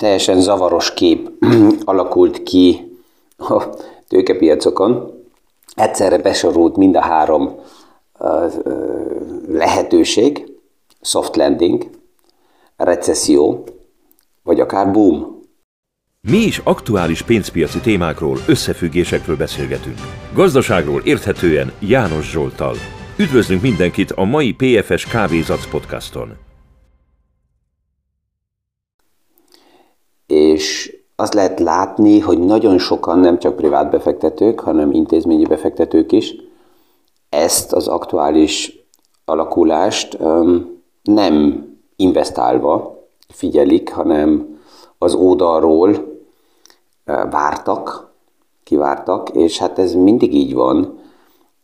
teljesen zavaros kép alakult ki a tőkepiacokon. Egyszerre besorult mind a három lehetőség, soft landing, recesszió, vagy akár boom. Mi is aktuális pénzpiaci témákról, összefüggésekről beszélgetünk. Gazdaságról érthetően János Zsoltal. Üdvözlünk mindenkit a mai PFS Kávézac podcaston. És azt lehet látni, hogy nagyon sokan, nem csak privát befektetők, hanem intézményi befektetők is, ezt az aktuális alakulást nem investálva figyelik, hanem az oldalról vártak, kivártak, és hát ez mindig így van,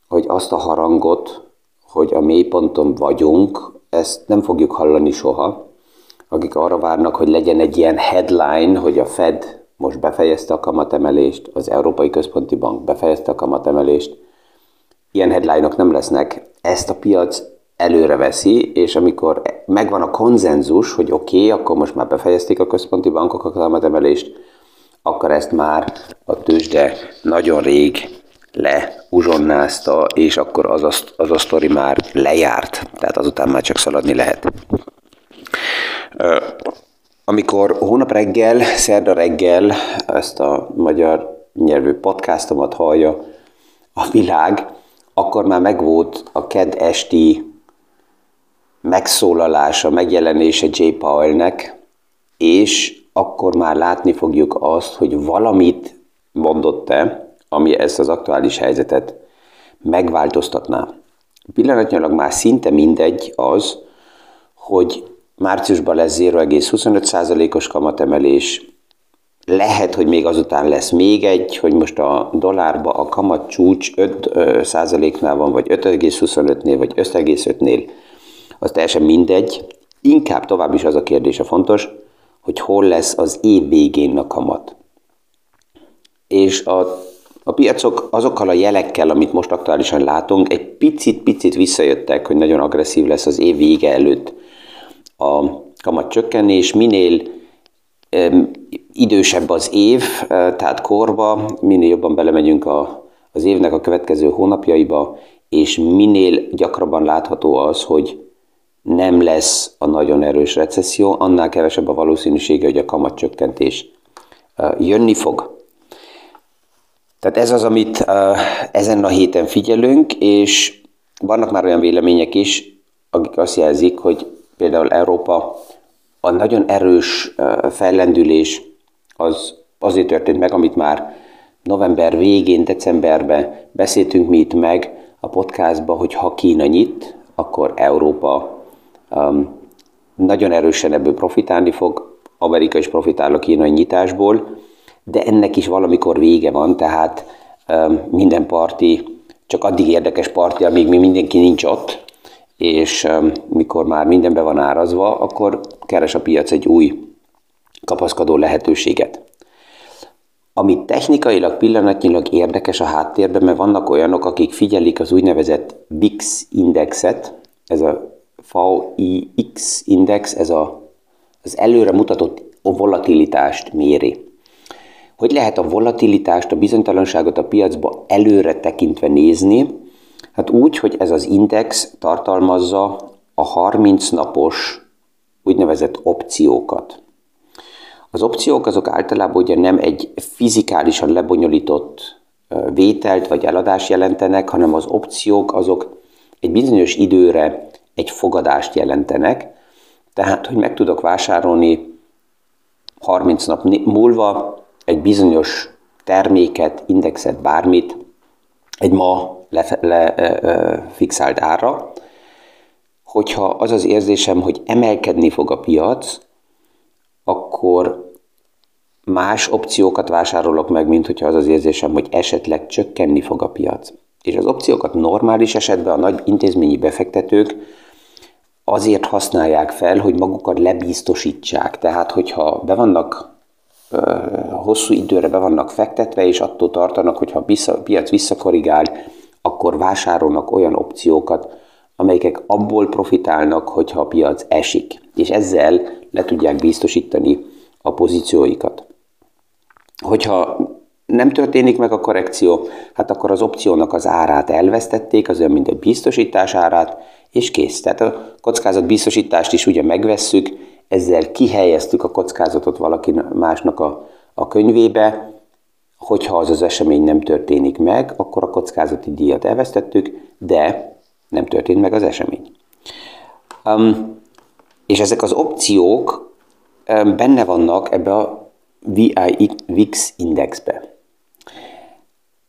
hogy azt a harangot, hogy a mélyponton vagyunk, ezt nem fogjuk hallani soha. Akik arra várnak, hogy legyen egy ilyen headline, hogy a Fed most befejezte a kamatemelést, az Európai Központi Bank befejezte a kamatemelést, ilyen headline-ok nem lesznek. Ezt a piac előre veszi, és amikor megvan a konzenzus, hogy oké, okay, akkor most már befejezték a központi bankok a kamatemelést, akkor ezt már a tőzsde nagyon rég leuzsonnázta, és akkor az a, az a sztori már lejárt, tehát azután már csak szaladni lehet. Amikor hónap reggel, szerda reggel ezt a magyar nyelvű podcastomat hallja a világ, akkor már megvolt a ked esti megszólalása, megjelenése J. Powellnek, és akkor már látni fogjuk azt, hogy valamit mondott-e, ami ezt az aktuális helyzetet megváltoztatná. Pillanatnyilag már szinte mindegy az, hogy márciusban lesz 0,25%-os kamatemelés, lehet, hogy még azután lesz még egy, hogy most a dollárba a kamat csúcs 5%-nál van, vagy 5,25-nél, vagy 5,5-nél, az teljesen mindegy. Inkább tovább is az a kérdés a fontos, hogy hol lesz az év végén a kamat. És a, a piacok azokkal a jelekkel, amit most aktuálisan látunk, egy picit-picit visszajöttek, hogy nagyon agresszív lesz az év vége előtt a kamat csökkenés, minél idősebb az év, tehát korba, minél jobban belemegyünk a, az évnek a következő hónapjaiba, és minél gyakrabban látható az, hogy nem lesz a nagyon erős recesszió, annál kevesebb a valószínűsége, hogy a kamatcsökkentés jönni fog. Tehát ez az, amit ezen a héten figyelünk, és vannak már olyan vélemények is, akik azt jelzik, hogy például Európa a nagyon erős fellendülés az azért történt meg, amit már november végén, decemberben beszéltünk mi itt meg a podcastba, hogy ha Kína nyit, akkor Európa um, nagyon erősen ebből profitálni fog, Amerika is profitál a kínai nyitásból, de ennek is valamikor vége van, tehát um, minden parti csak addig érdekes parti, amíg mi mindenki nincs ott, és mikor már minden be van árazva, akkor keres a piac egy új kapaszkodó lehetőséget. Ami technikailag pillanatnyilag érdekes a háttérben, mert vannak olyanok, akik figyelik az úgynevezett VIX indexet, ez a VIX index, ez a, az előre mutatott volatilitást méri. Hogy lehet a volatilitást, a bizonytalanságot a piacba előre tekintve nézni? Hát úgy, hogy ez az index tartalmazza a 30 napos úgynevezett opciókat. Az opciók azok általában ugye nem egy fizikálisan lebonyolított vételt vagy eladást jelentenek, hanem az opciók azok egy bizonyos időre egy fogadást jelentenek, tehát, hogy meg tudok vásárolni 30 nap múlva egy bizonyos terméket, indexet, bármit, egy ma lefixált le, le, ára, hogyha az az érzésem, hogy emelkedni fog a piac, akkor más opciókat vásárolok meg, mint hogyha az az érzésem, hogy esetleg csökkenni fog a piac. És az opciókat normális esetben a nagy intézményi befektetők azért használják fel, hogy magukat lebiztosítsák. Tehát, hogyha be vannak hosszú időre be vannak fektetve, és attól tartanak, hogyha a piac visszakorrigál, akkor vásárolnak olyan opciókat, amelyek abból profitálnak, hogyha a piac esik. És ezzel le tudják biztosítani a pozícióikat. Hogyha nem történik meg a korrekció, hát akkor az opciónak az árát elvesztették, az olyan, mint egy biztosítás árát, és kész. Tehát a kockázat biztosítást is ugye megvesszük, ezzel kihelyeztük a kockázatot valaki másnak a, a könyvébe, hogyha az az esemény nem történik meg, akkor a kockázati díjat elvesztettük, de nem történt meg az esemény. Um, és ezek az opciók um, benne vannak ebbe a VIX indexbe.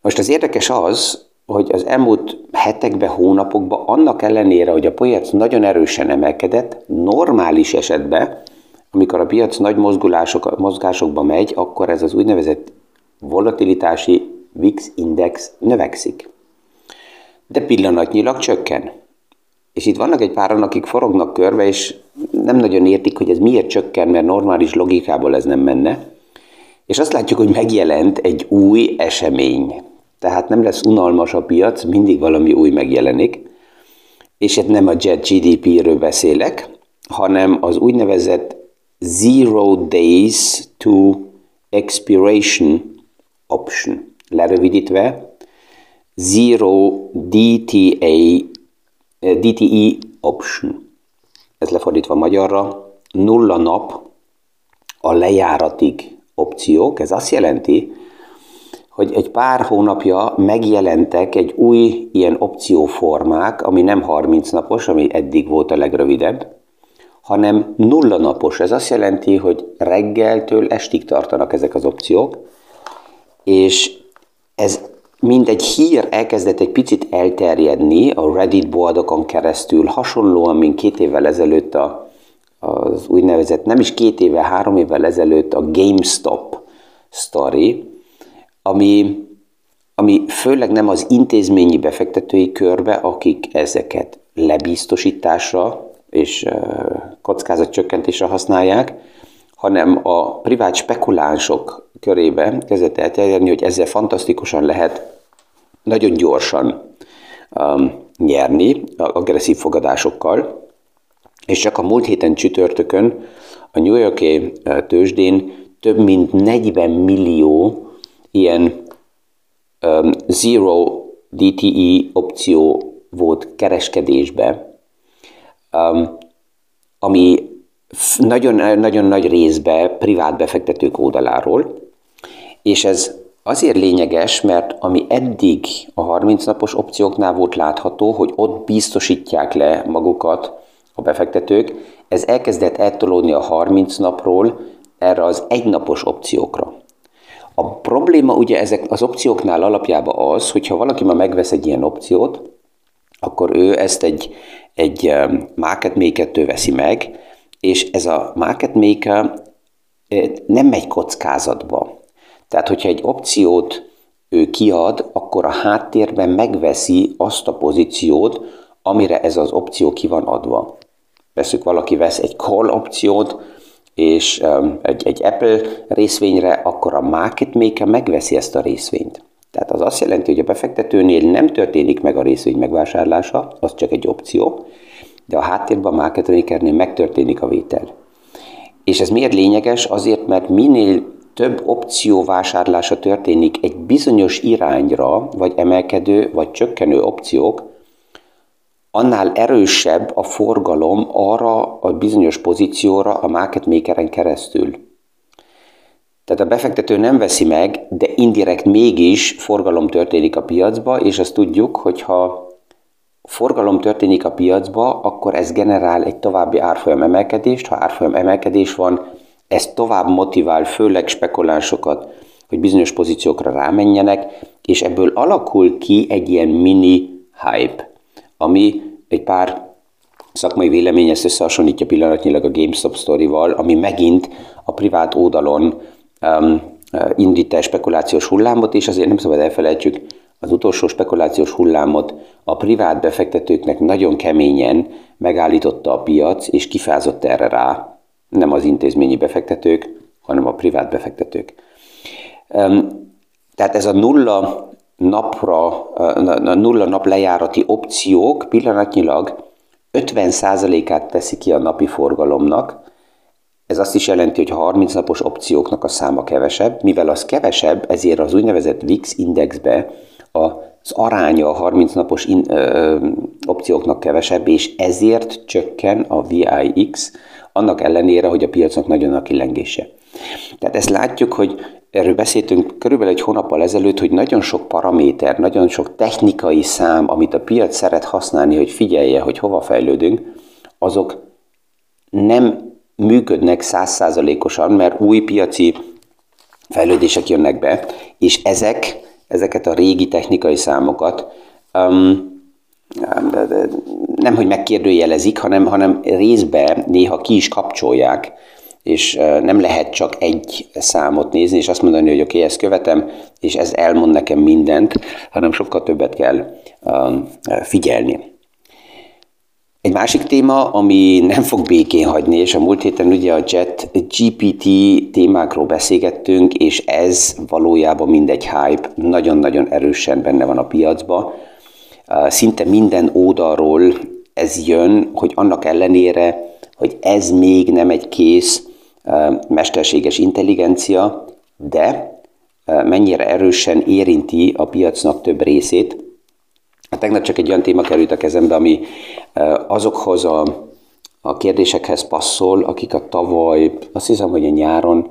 Most az érdekes az, hogy az elmúlt hetekben, hónapokban, annak ellenére, hogy a piac nagyon erősen emelkedett, normális esetben, amikor a piac nagy mozgulások, mozgásokba megy, akkor ez az úgynevezett volatilitási VIX index növekszik. De pillanatnyilag csökken. És itt vannak egy páran, akik forognak körbe, és nem nagyon értik, hogy ez miért csökken, mert normális logikából ez nem menne. És azt látjuk, hogy megjelent egy új esemény. Tehát nem lesz unalmas a piac, mindig valami új megjelenik. És itt nem a jet GDP-ről beszélek, hanem az úgynevezett Zero Days to Expiration Option. Lerövidítve, Zero DTA, DTE Option. Ez lefordítva magyarra, nulla nap a lejáratig opciók. Ez azt jelenti, hogy egy pár hónapja megjelentek egy új ilyen opcióformák, ami nem 30 napos, ami eddig volt a legrövidebb, hanem nulla napos. Ez azt jelenti, hogy reggeltől estig tartanak ezek az opciók, és ez mint egy hír elkezdett egy picit elterjedni a Reddit boldokon keresztül, hasonlóan, mint két évvel ezelőtt a, az úgynevezett, nem is két éve, három évvel ezelőtt a GameStop story, ami, ami főleg nem az intézményi befektetői körbe, akik ezeket lebiztosításra és kockázatcsökkentésre használják, hanem a privát spekulánsok körébe kezdett elterjedni, hogy ezzel fantasztikusan lehet nagyon gyorsan um, nyerni agresszív fogadásokkal, és csak a múlt héten csütörtökön a New Yorki tőzsdén több mint 40 millió ilyen um, zero DTE opció volt kereskedésbe, um, ami nagyon, nagyon nagy részbe privát befektetők oldaláról, és ez azért lényeges, mert ami eddig a 30 napos opcióknál volt látható, hogy ott biztosítják le magukat a befektetők, ez elkezdett eltolódni a 30 napról erre az egynapos opciókra. A probléma ugye ezek az opcióknál alapjában az, hogyha valaki ma megvesz egy ilyen opciót, akkor ő ezt egy, egy market maker veszi meg, és ez a market maker nem megy kockázatba. Tehát, hogyha egy opciót ő kiad, akkor a háttérben megveszi azt a pozíciót, amire ez az opció ki van adva. Veszük, valaki vesz egy call opciót, és egy, egy Apple részvényre, akkor a market maker megveszi ezt a részvényt. Tehát az azt jelenti, hogy a befektetőnél nem történik meg a részvény megvásárlása, az csak egy opció, de a háttérben a market makernél megtörténik a vétel. És ez miért lényeges? Azért, mert minél több opció vásárlása történik egy bizonyos irányra, vagy emelkedő, vagy csökkenő opciók, annál erősebb a forgalom arra a bizonyos pozícióra a market makeren keresztül. Tehát a befektető nem veszi meg, de indirekt mégis forgalom történik a piacba, és azt tudjuk, hogy ha forgalom történik a piacba, akkor ez generál egy további árfolyam emelkedést. Ha árfolyam emelkedés van, ez tovább motivál főleg spekulánsokat, hogy bizonyos pozíciókra rámenjenek, és ebből alakul ki egy ilyen mini hype, ami egy pár szakmai vélemény ezt összehasonlítja pillanatnyilag a GameStop sztorival, ami megint a privát oldalon um, indít el spekulációs hullámot, és azért nem szabad elfelejtsük, az utolsó spekulációs hullámot a privát befektetőknek nagyon keményen megállította a piac, és kifázott erre rá, nem az intézményi befektetők, hanem a privát befektetők. Tehát ez a nulla napra, a nulla nap lejárati opciók pillanatnyilag 50%-át teszi ki a napi forgalomnak, Ez azt is jelenti, hogy 30 napos opcióknak a száma kevesebb, mivel az kevesebb, ezért az úgynevezett VIX indexbe az aránya a 30 napos in, ö, opcióknak kevesebb, és ezért csökken a VIX, annak ellenére, hogy a piacnak nagyon a kilengése. Tehát ezt látjuk, hogy erről beszéltünk körülbelül egy hónappal ezelőtt, hogy nagyon sok paraméter, nagyon sok technikai szám, amit a piac szeret használni, hogy figyelje, hogy hova fejlődünk, azok nem működnek százszázalékosan, mert új piaci fejlődések jönnek be, és ezek, ezeket a régi technikai számokat um, nem, hogy megkérdőjelezik, hanem, hanem részben néha ki is kapcsolják, és nem lehet csak egy számot nézni, és azt mondani, hogy oké, okay, ezt követem, és ez elmond nekem mindent, hanem sokkal többet kell figyelni. Egy másik téma, ami nem fog békén hagyni, és a múlt héten ugye a Jet GPT témákról beszélgettünk, és ez valójában mindegy hype, nagyon-nagyon erősen benne van a piacba. Szinte minden oldalról ez jön, hogy annak ellenére, hogy ez még nem egy kész mesterséges intelligencia, de mennyire erősen érinti a piacnak több részét. Hát tegnap csak egy olyan téma került a kezembe, ami azokhoz a, a kérdésekhez passzol, akik a tavaly, azt hiszem, hogy a nyáron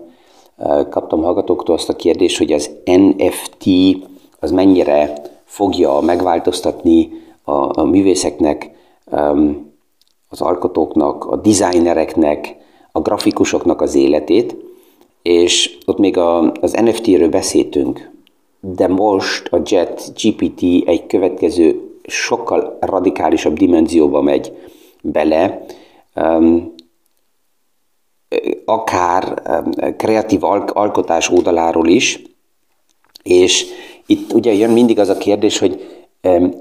kaptam hallgatóktól azt a kérdést, hogy az NFT az mennyire fogja megváltoztatni a, a művészeknek, az alkotóknak, a designereknek, a grafikusoknak az életét, és ott még a, az NFT-ről beszéltünk, de most a Jet GPT egy következő, sokkal radikálisabb dimenzióba megy bele, um, akár um, kreatív alkotás oldaláról is, és itt ugye jön mindig az a kérdés, hogy um,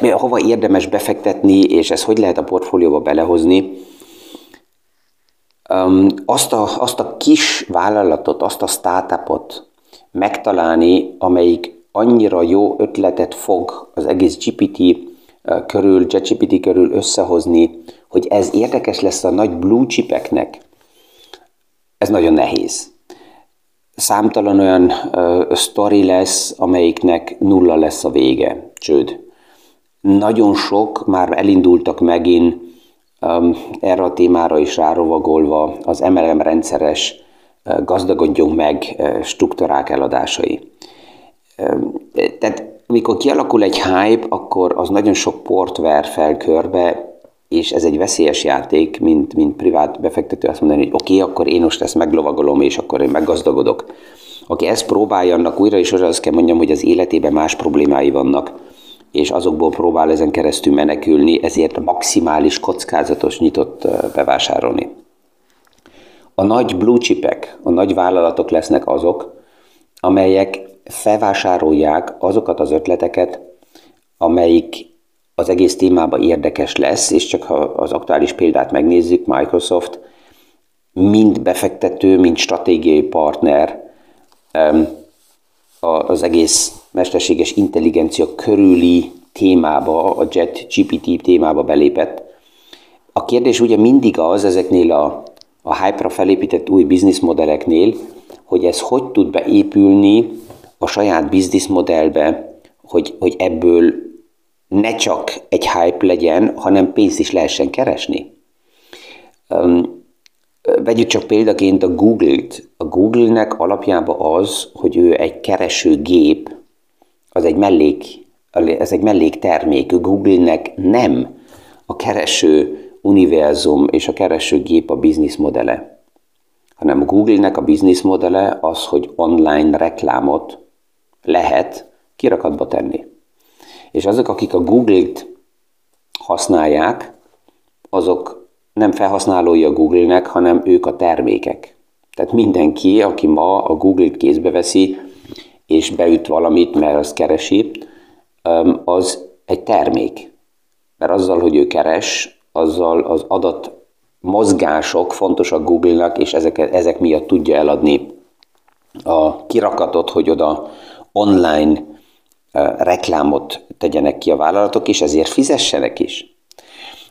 hova érdemes befektetni, és ezt hogy lehet a portfólióba belehozni. Azt a, azt a kis vállalatot, azt a startupot megtalálni, amelyik annyira jó ötletet fog az egész GPT körül, JetGPT körül összehozni, hogy ez érdekes lesz a nagy blue chipeknek, ez nagyon nehéz. Számtalan olyan uh, sztori lesz, amelyiknek nulla lesz a vége, csőd. Nagyon sok már elindultak megint erre a témára is rárovagolva az MLM rendszeres gazdagodjunk meg struktúrák eladásai. Tehát amikor kialakul egy hype, akkor az nagyon sok port ver fel körbe, és ez egy veszélyes játék, mint, mint privát befektető azt mondani, hogy oké, okay, akkor én most ezt meglovagolom, és akkor én meggazdagodok. Aki ezt próbálja, annak újra és újra azt kell mondjam, hogy az életében más problémái vannak, és azokból próbál ezen keresztül menekülni, ezért maximális kockázatos nyitott bevásárolni. A nagy blue chipek, a nagy vállalatok lesznek azok, amelyek felvásárolják azokat az ötleteket, amelyik az egész témában érdekes lesz, és csak ha az aktuális példát megnézzük, Microsoft mind befektető, mind stratégiai partner az egész mesterséges intelligencia körüli témába, a Jet GPT témába belépett. A kérdés ugye mindig az ezeknél a, a hype-ra felépített új bizniszmodelleknél, hogy ez hogy tud beépülni a saját bizniszmodellbe, hogy, hogy ebből ne csak egy hype legyen, hanem pénzt is lehessen keresni. Um, Vegyük csak példaként a Google-t. A Google-nek alapjában az, hogy ő egy keresőgép, az egy mellék, ez egy melléktermék. A Google-nek nem a kereső univerzum és a keresőgép a bizniszmodele, hanem Google-nek a bizniszmodele az, hogy online reklámot lehet kirakatba tenni. És azok, akik a Google-t használják, azok nem felhasználói a Google-nek, hanem ők a termékek. Tehát mindenki, aki ma a Google-t kézbe veszi, és beüt valamit, mert azt keresi, az egy termék. Mert azzal, hogy ő keres, azzal az adat mozgások fontosak Google-nak, és ezek, ezek miatt tudja eladni a kirakatot, hogy oda online reklámot tegyenek ki a vállalatok, és ezért fizessenek is.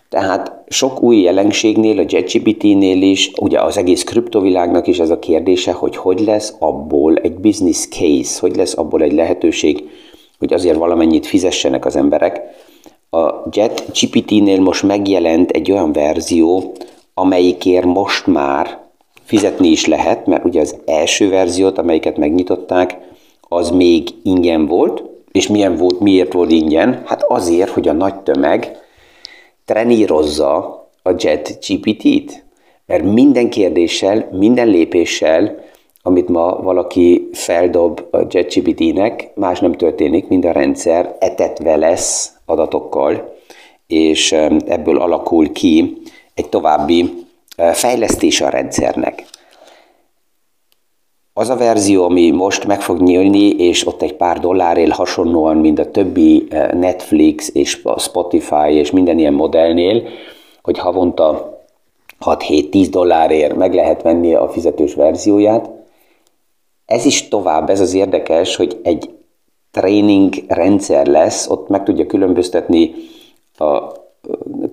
Tehát sok új jelenségnél, a JetGPT-nél is, ugye az egész kriptovilágnak is ez a kérdése, hogy hogy lesz abból egy business case, hogy lesz abból egy lehetőség, hogy azért valamennyit fizessenek az emberek. A JetGPT-nél most megjelent egy olyan verzió, amelyikért most már fizetni is lehet, mert ugye az első verziót, amelyiket megnyitották, az még ingyen volt, és milyen volt, miért volt ingyen? Hát azért, hogy a nagy tömeg trenírozza a Jet GPT-t. Mert minden kérdéssel, minden lépéssel, amit ma valaki feldob a JetGPT-nek, más nem történik, mint a rendszer etetve lesz adatokkal, és ebből alakul ki egy további fejlesztés a rendszernek. Az a verzió, ami most meg fog nyílni, és ott egy pár dollárért hasonlóan, mint a többi Netflix és Spotify és minden ilyen modellnél, hogy havonta 6-7-10 dollárért meg lehet venni a fizetős verzióját. Ez is tovább, ez az érdekes, hogy egy tréning rendszer lesz, ott meg tudja különböztetni a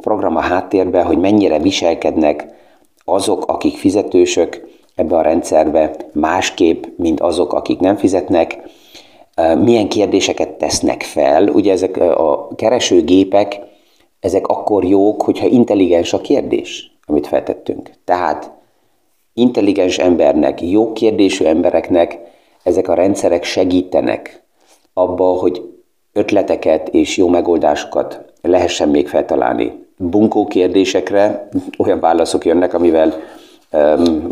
program a háttérben, hogy mennyire viselkednek azok, akik fizetősök ebbe a rendszerbe, másképp, mint azok, akik nem fizetnek, milyen kérdéseket tesznek fel. Ugye ezek a keresőgépek, ezek akkor jók, hogyha intelligens a kérdés, amit feltettünk. Tehát intelligens embernek, jó kérdésű embereknek ezek a rendszerek segítenek abba, hogy ötleteket és jó megoldásokat lehessen még feltalálni. Bunkó kérdésekre olyan válaszok jönnek, amivel um,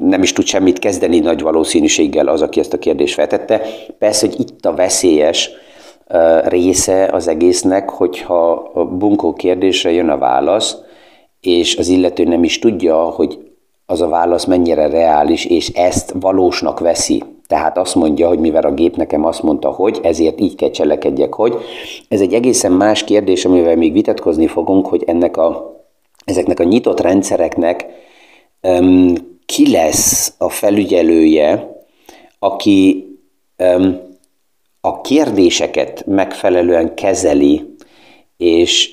nem is tud semmit kezdeni nagy valószínűséggel az, aki ezt a kérdést feltette. Persze, hogy itt a veszélyes uh, része az egésznek, hogyha a bunkó kérdésre jön a válasz, és az illető nem is tudja, hogy az a válasz mennyire reális, és ezt valósnak veszi. Tehát azt mondja, hogy mivel a gép nekem azt mondta, hogy, ezért így kell cselekedjek, hogy. Ez egy egészen más kérdés, amivel még vitatkozni fogunk, hogy ennek a, ezeknek a nyitott rendszereknek um, ki lesz a felügyelője, aki um, a kérdéseket megfelelően kezeli, és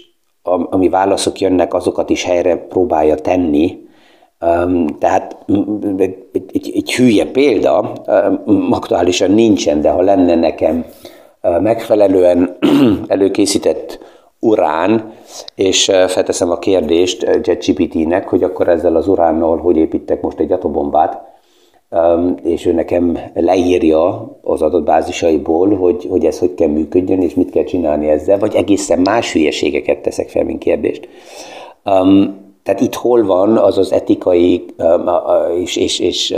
ami válaszok jönnek, azokat is helyre próbálja tenni, tehát egy, egy, egy hülye példa, aktuálisan nincsen, de ha lenne nekem megfelelően előkészített urán, és felteszem a kérdést JetGPT-nek, hogy akkor ezzel az uránnal hogy építek most egy atobombát, és ő nekem leírja az adott bázisaiból, hogy, hogy ez hogy kell működjön, és mit kell csinálni ezzel, vagy egészen más hülyeségeket teszek fel, mint kérdést. Tehát itt hol van az az etikai és, és, és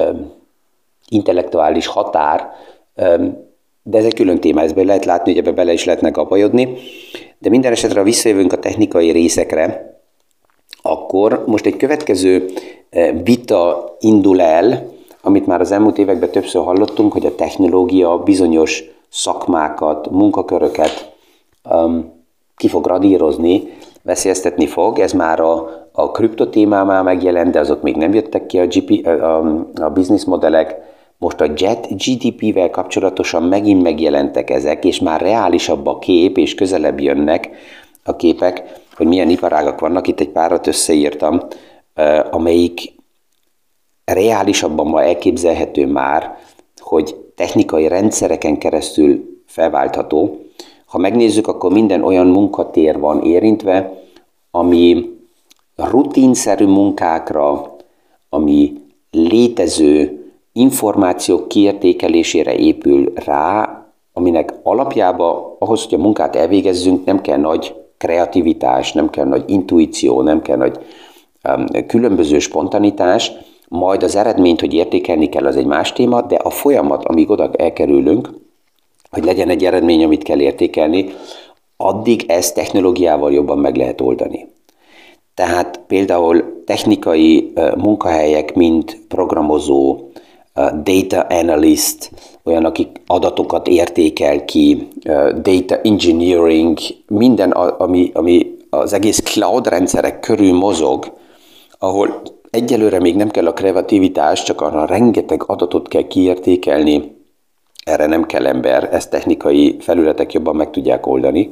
intellektuális határ, de ez egy külön téma, ezben lehet látni, hogy ebbe bele is lehetne kapajodni. De minden esetre, ha visszajövünk a technikai részekre, akkor most egy következő vita indul el, amit már az elmúlt években többször hallottunk, hogy a technológia bizonyos szakmákat, munkaköröket um, ki fog radírozni, veszélyeztetni fog. Ez már a, a kripto témánál megjelent, de azok még nem jöttek ki a, GP, a, a business modellek. Most a JET GDP-vel kapcsolatosan megint megjelentek ezek, és már reálisabb a kép, és közelebb jönnek a képek, hogy milyen iparágak vannak. Itt egy párat összeírtam, amelyik reálisabban ma elképzelhető már, hogy technikai rendszereken keresztül felváltható. Ha megnézzük, akkor minden olyan munkatér van érintve, ami rutinszerű munkákra, ami létező információk kiértékelésére épül rá, aminek alapjába ahhoz, hogy a munkát elvégezzünk, nem kell nagy kreativitás, nem kell nagy intuíció, nem kell nagy um, különböző spontanitás, majd az eredményt, hogy értékelni kell, az egy más téma, de a folyamat, amíg oda elkerülünk, hogy legyen egy eredmény, amit kell értékelni, addig ezt technológiával jobban meg lehet oldani. Tehát például technikai munkahelyek, mint programozó, data analyst, olyan, akik adatokat értékel ki, data engineering, minden, ami, ami az egész cloud rendszerek körül mozog, ahol egyelőre még nem kell a kreativitás, csak arra rengeteg adatot kell kiértékelni, erre nem kell ember, ezt technikai felületek jobban meg tudják oldani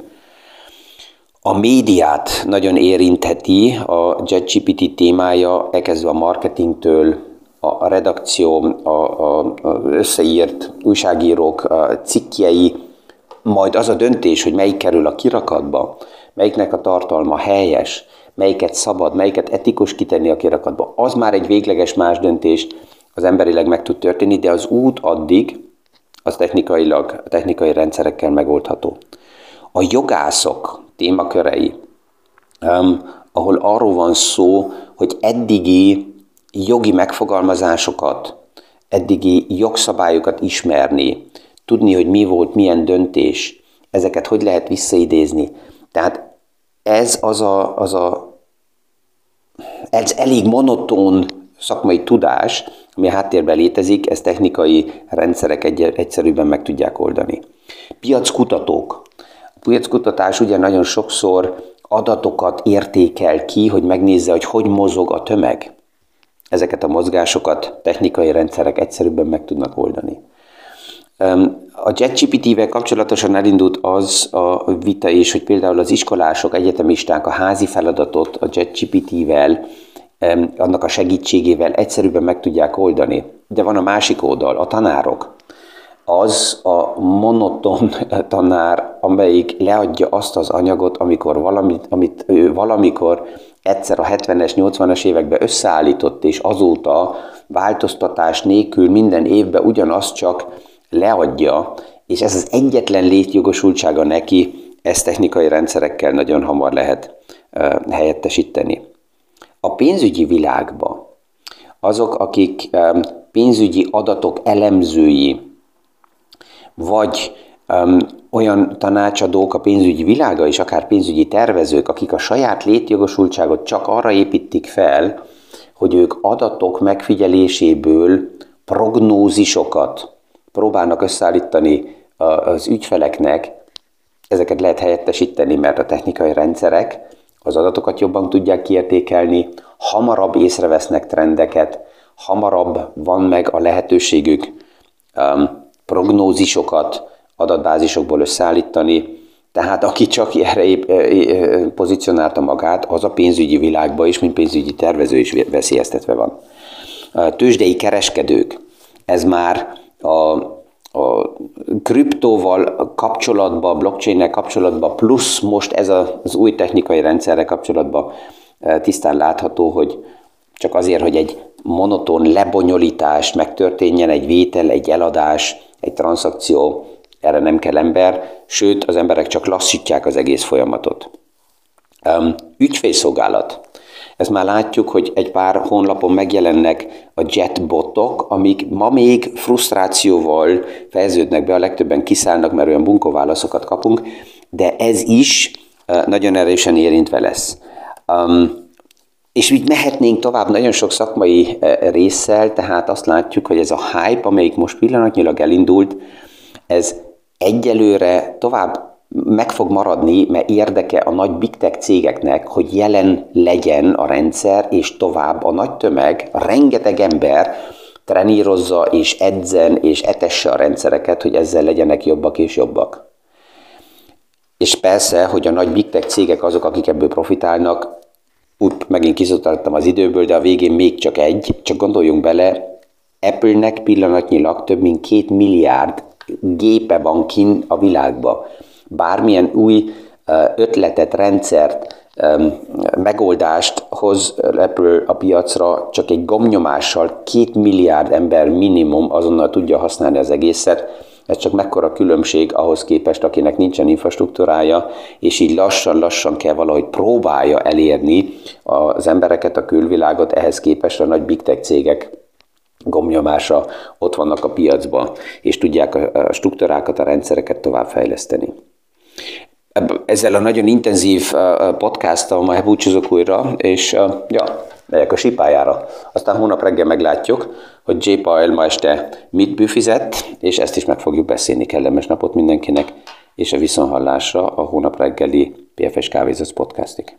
A médiát nagyon érintheti a JetGPT témája, elkezdve a marketingtől, a redakció, a, a, a összeírt újságírók a cikkjei, majd az a döntés, hogy melyik kerül a kirakatba, melyiknek a tartalma helyes, melyiket szabad, melyiket etikus kitenni a kirakatba, az már egy végleges más döntés, az emberileg meg tud történni, de az út addig, az technikailag, technikai rendszerekkel megoldható. A jogászok témakörei, ahol arról van szó, hogy eddigi jogi megfogalmazásokat, eddigi jogszabályokat ismerni, tudni, hogy mi volt, milyen döntés, ezeket hogy lehet visszaidézni. Tehát ez az a, az a ez elég monoton szakmai tudás, ami a háttérben létezik, ezt technikai rendszerek egy, egyszerűbben meg tudják oldani. Piackutatók. Piackutatás ugye nagyon sokszor adatokat értékel ki, hogy megnézze, hogy hogy mozog a tömeg. Ezeket a mozgásokat technikai rendszerek egyszerűbben meg tudnak oldani. A JetGPT-vel kapcsolatosan elindult az a vita is, hogy például az iskolások, egyetemisták a házi feladatot a JetGPT-vel, annak a segítségével egyszerűbben meg tudják oldani. De van a másik oldal, a tanárok. Az a monoton tanár, amelyik leadja azt az anyagot, amikor valamit, amit ő valamikor egyszer a 70-es, 80-as években összeállított, és azóta változtatás nélkül minden évben ugyanazt csak leadja, és ez az egyetlen létjogosultsága neki, ezt technikai rendszerekkel nagyon hamar lehet helyettesíteni. A pénzügyi világban azok, akik pénzügyi adatok elemzői, vagy um, olyan tanácsadók a pénzügyi világa és akár pénzügyi tervezők, akik a saját létjogosultságot csak arra építik fel, hogy ők adatok megfigyeléséből prognózisokat próbálnak összeállítani az ügyfeleknek, ezeket lehet helyettesíteni, mert a technikai rendszerek az adatokat jobban tudják kiértékelni, hamarabb észrevesznek trendeket, hamarabb van meg a lehetőségük um, prognózisokat adatbázisokból összeállítani, tehát aki csak erre épp, pozícionálta magát, az a pénzügyi világban is, mint pénzügyi tervező is veszélyeztetve van. A tőzsdei kereskedők, ez már a, a kriptóval kapcsolatban, blockchain kapcsolatban, plusz most ez az új technikai rendszerre kapcsolatban e, tisztán látható, hogy csak azért, hogy egy monoton lebonyolítás megtörténjen, egy vétel, egy eladás, egy transzakció, erre nem kell ember, sőt, az emberek csak lassítják az egész folyamatot. Ügyfélszolgálat. Ezt már látjuk, hogy egy pár honlapon megjelennek a jetbotok, amik ma még frusztrációval fejeződnek be, a legtöbben kiszállnak, mert olyan bunkó válaszokat kapunk, de ez is nagyon erősen érintve lesz. Um, és így mehetnénk tovább nagyon sok szakmai résszel, tehát azt látjuk, hogy ez a hype, amelyik most pillanatnyilag elindult, ez egyelőre tovább meg fog maradni, mert érdeke a nagy big tech cégeknek, hogy jelen legyen a rendszer, és tovább a nagy tömeg, rengeteg ember trenírozza és edzen és etesse a rendszereket, hogy ezzel legyenek jobbak és jobbak. És persze, hogy a nagy big tech cégek azok, akik ebből profitálnak, úgy megint kiszotáltam az időből, de a végén még csak egy, csak gondoljunk bele, Apple-nek pillanatnyilag több mint két milliárd gépe van kin a világba bármilyen új ötletet, rendszert, megoldást hoz Apple a piacra, csak egy gomnyomással két milliárd ember minimum azonnal tudja használni az egészet. Ez csak mekkora különbség ahhoz képest, akinek nincsen infrastruktúrája, és így lassan-lassan kell valahogy próbálja elérni az embereket, a külvilágot, ehhez képest a nagy big tech cégek gomnyomása ott vannak a piacban, és tudják a struktúrákat, a rendszereket továbbfejleszteni. Ezzel a nagyon intenzív podcasttal majd búcsúzok újra, és ja, megyek a sipájára. Aztán hónap reggel meglátjuk, hogy J. Powell ma este mit büfizett, és ezt is meg fogjuk beszélni. Kellemes napot mindenkinek, és a viszonhallásra a hónap reggeli PFS Kávézac podcastig.